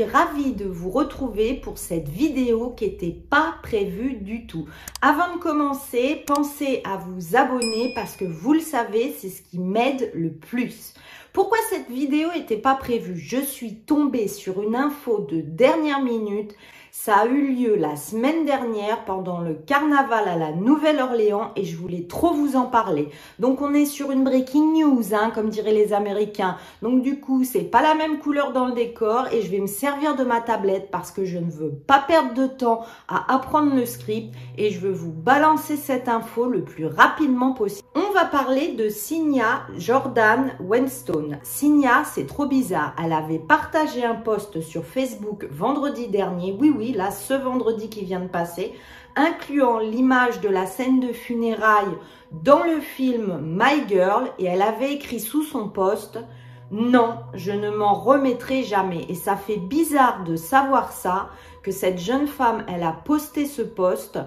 ravie de vous retrouver pour cette vidéo qui n'était pas prévue du tout. Avant de commencer, pensez à vous abonner parce que vous le savez, c'est ce qui m'aide le plus. Pourquoi cette vidéo n'était pas prévue? Je suis tombée sur une info de dernière minute ça a eu lieu la semaine dernière pendant le carnaval à la Nouvelle-Orléans et je voulais trop vous en parler. Donc on est sur une breaking news, hein, comme diraient les Américains. Donc du coup, c'est pas la même couleur dans le décor et je vais me servir de ma tablette parce que je ne veux pas perdre de temps à apprendre le script et je veux vous balancer cette info le plus rapidement possible. On va parler de Signa Jordan Wenstone. Signa, c'est trop bizarre. Elle avait partagé un post sur Facebook vendredi dernier. Oui, oui là, ce vendredi qui vient de passer, incluant l'image de la scène de funérailles dans le film My Girl, et elle avait écrit sous son poste non, je ne m'en remettrai jamais. Et ça fait bizarre de savoir ça, que cette jeune femme, elle a posté ce poste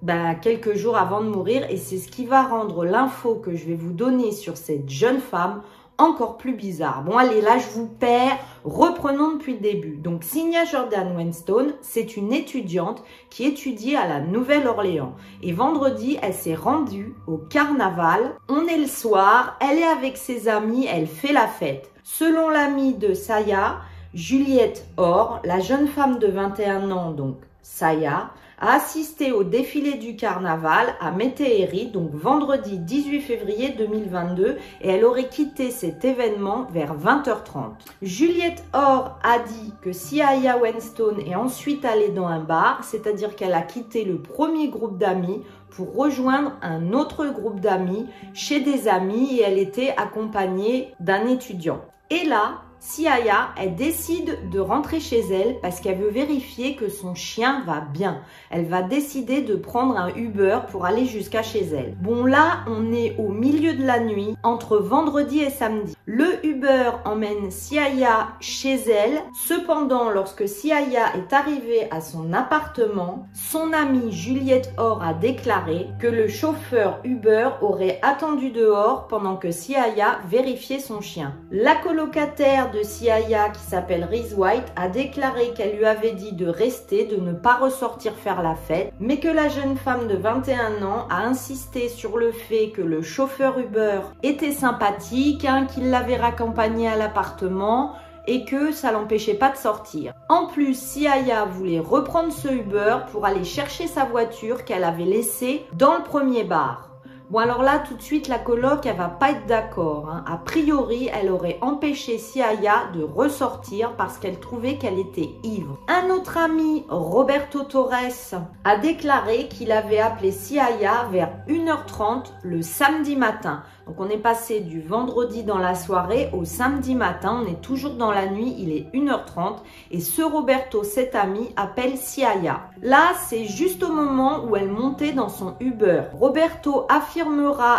ben, quelques jours avant de mourir. Et c'est ce qui va rendre l'info que je vais vous donner sur cette jeune femme encore plus bizarre. Bon, allez, là, je vous perds. Reprenons depuis le début. Donc, Signa Jordan Wenstone, c'est une étudiante qui étudie à la Nouvelle-Orléans. Et vendredi, elle s'est rendue au carnaval. On est le soir, elle est avec ses amis, elle fait la fête. Selon l'amie de Saya, Juliette Or, la jeune femme de 21 ans, donc Saya, assisté au défilé du carnaval à Météhéry, donc vendredi 18 février 2022, et elle aurait quitté cet événement vers 20h30. Juliette Orr a dit que si Aya Wenstone est ensuite allée dans un bar, c'est-à-dire qu'elle a quitté le premier groupe d'amis pour rejoindre un autre groupe d'amis chez des amis et elle était accompagnée d'un étudiant. Et là, Aya, elle décide de rentrer chez elle parce qu'elle veut vérifier que son chien va bien. Elle va décider de prendre un Uber pour aller jusqu'à chez elle. Bon là, on est au milieu de la nuit, entre vendredi et samedi. Le Uber emmène Siaya chez elle. Cependant, lorsque Siaya est arrivée à son appartement, son amie Juliette Or a déclaré que le chauffeur Uber aurait attendu dehors pendant que Siaya vérifiait son chien. La colocataire de Siaya, qui s'appelle Reese White, a déclaré qu'elle lui avait dit de rester, de ne pas ressortir faire la fête, mais que la jeune femme de 21 ans a insisté sur le fait que le chauffeur Uber était sympathique, hein, qu'il l'avait raccompagnée à l'appartement, et que ça l'empêchait pas de sortir. En plus, Siaya voulait reprendre ce Uber pour aller chercher sa voiture qu'elle avait laissée dans le premier bar. Bon alors là tout de suite la coloc elle va pas être d'accord. Hein. A priori elle aurait empêché Siaya de ressortir parce qu'elle trouvait qu'elle était ivre. Un autre ami, Roberto Torres, a déclaré qu'il avait appelé Siaya vers 1h30 le samedi matin. Donc on est passé du vendredi dans la soirée au samedi matin, on est toujours dans la nuit, il est 1h30 et ce Roberto, cet ami, appelle Siaya. Là, c'est juste au moment où elle montait dans son Uber. Roberto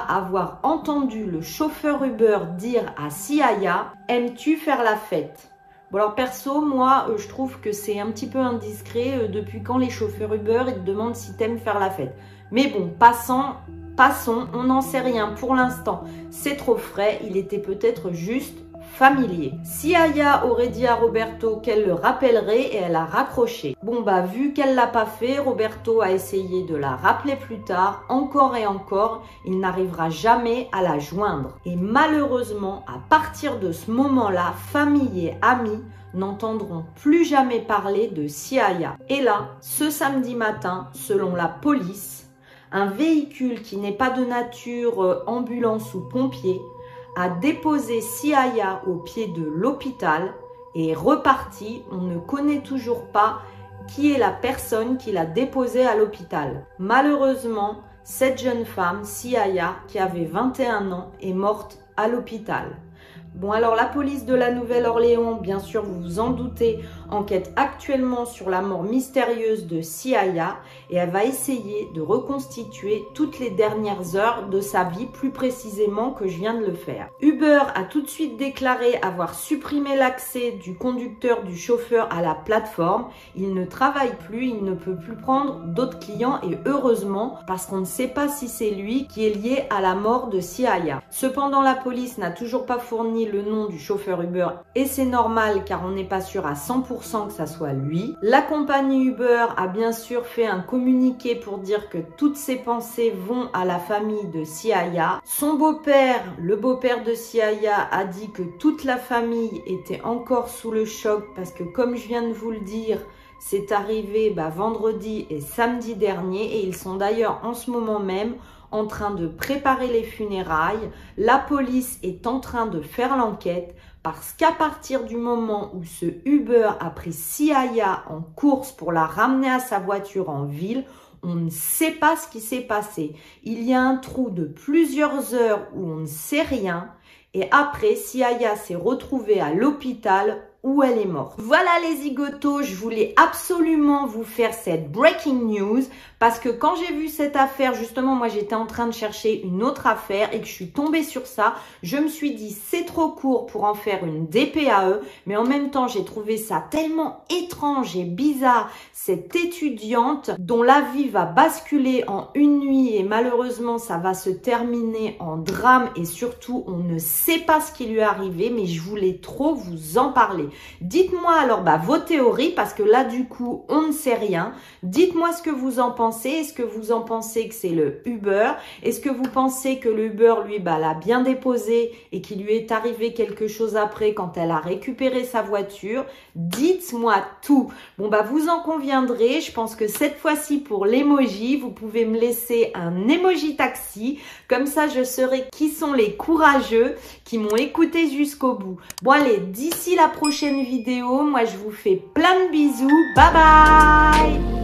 avoir entendu le chauffeur Uber dire à Siaya « Aimes-tu faire la fête ?» Bon alors perso, moi euh, je trouve que c'est un petit peu indiscret euh, depuis quand les chauffeurs Uber ils te demandent si t'aimes faire la fête. Mais bon, passant, Passons, on n'en sait rien pour l'instant. C'est trop frais, il était peut-être juste familier. Si Aya aurait dit à Roberto qu'elle le rappellerait et elle a raccroché. Bon bah vu qu'elle l'a pas fait, Roberto a essayé de la rappeler plus tard, encore et encore, il n'arrivera jamais à la joindre. Et malheureusement, à partir de ce moment-là, famille et amis n'entendront plus jamais parler de Siaya. Et là, ce samedi matin, selon la police, un véhicule qui n'est pas de nature euh, ambulance ou pompier a déposé Siaya au pied de l'hôpital et est reparti. On ne connaît toujours pas qui est la personne qui l'a déposé à l'hôpital. Malheureusement, cette jeune femme, Siaya, qui avait 21 ans, est morte à l'hôpital. Bon alors la police de la Nouvelle-Orléans, bien sûr vous vous en doutez, enquête actuellement sur la mort mystérieuse de Siaya et elle va essayer de reconstituer toutes les dernières heures de sa vie, plus précisément que je viens de le faire. Uber a tout de suite déclaré avoir supprimé l'accès du conducteur, du chauffeur à la plateforme. Il ne travaille plus, il ne peut plus prendre d'autres clients et heureusement parce qu'on ne sait pas si c'est lui qui est lié à la mort de Siaya. Cependant la police n'a toujours pas fourni le nom du chauffeur Uber et c'est normal car on n'est pas sûr à 100% 100% que ça soit lui. La compagnie Uber a bien sûr fait un communiqué pour dire que toutes ses pensées vont à la famille de Siaya. Son beau-père, le beau-père de Siaya, a dit que toute la famille était encore sous le choc parce que comme je viens de vous le dire, c'est arrivé bah, vendredi et samedi dernier et ils sont d'ailleurs en ce moment même en train de préparer les funérailles. La police est en train de faire l'enquête parce qu'à partir du moment où ce Uber a pris Siaya en course pour la ramener à sa voiture en ville, on ne sait pas ce qui s'est passé. Il y a un trou de plusieurs heures où on ne sait rien. Et après, Siaya s'est retrouvée à l'hôpital où elle est morte. Voilà les zigotos, je voulais absolument vous faire cette breaking news parce que quand j'ai vu cette affaire, justement, moi j'étais en train de chercher une autre affaire et que je suis tombée sur ça, je me suis dit c'est trop court pour en faire une DPAE, mais en même temps j'ai trouvé ça tellement étrange et bizarre, cette étudiante dont la vie va basculer en une nuit et malheureusement ça va se terminer en drame et surtout on ne sait pas ce qui lui est arrivé, mais je voulais trop vous en parler. Dites-moi alors bah, vos théories parce que là du coup on ne sait rien. Dites-moi ce que vous en pensez. Est-ce que vous en pensez que c'est le Uber? Est-ce que vous pensez que le Uber lui bah, l'a bien déposé et qu'il lui est arrivé quelque chose après quand elle a récupéré sa voiture? Dites-moi tout. Bon bah vous en conviendrez. Je pense que cette fois-ci pour l'emoji, vous pouvez me laisser un emoji taxi. Comme ça je saurai qui sont les courageux qui m'ont écouté jusqu'au bout. Bon allez, d'ici la vidéo. Moi, je vous fais plein de bisous. Bye bye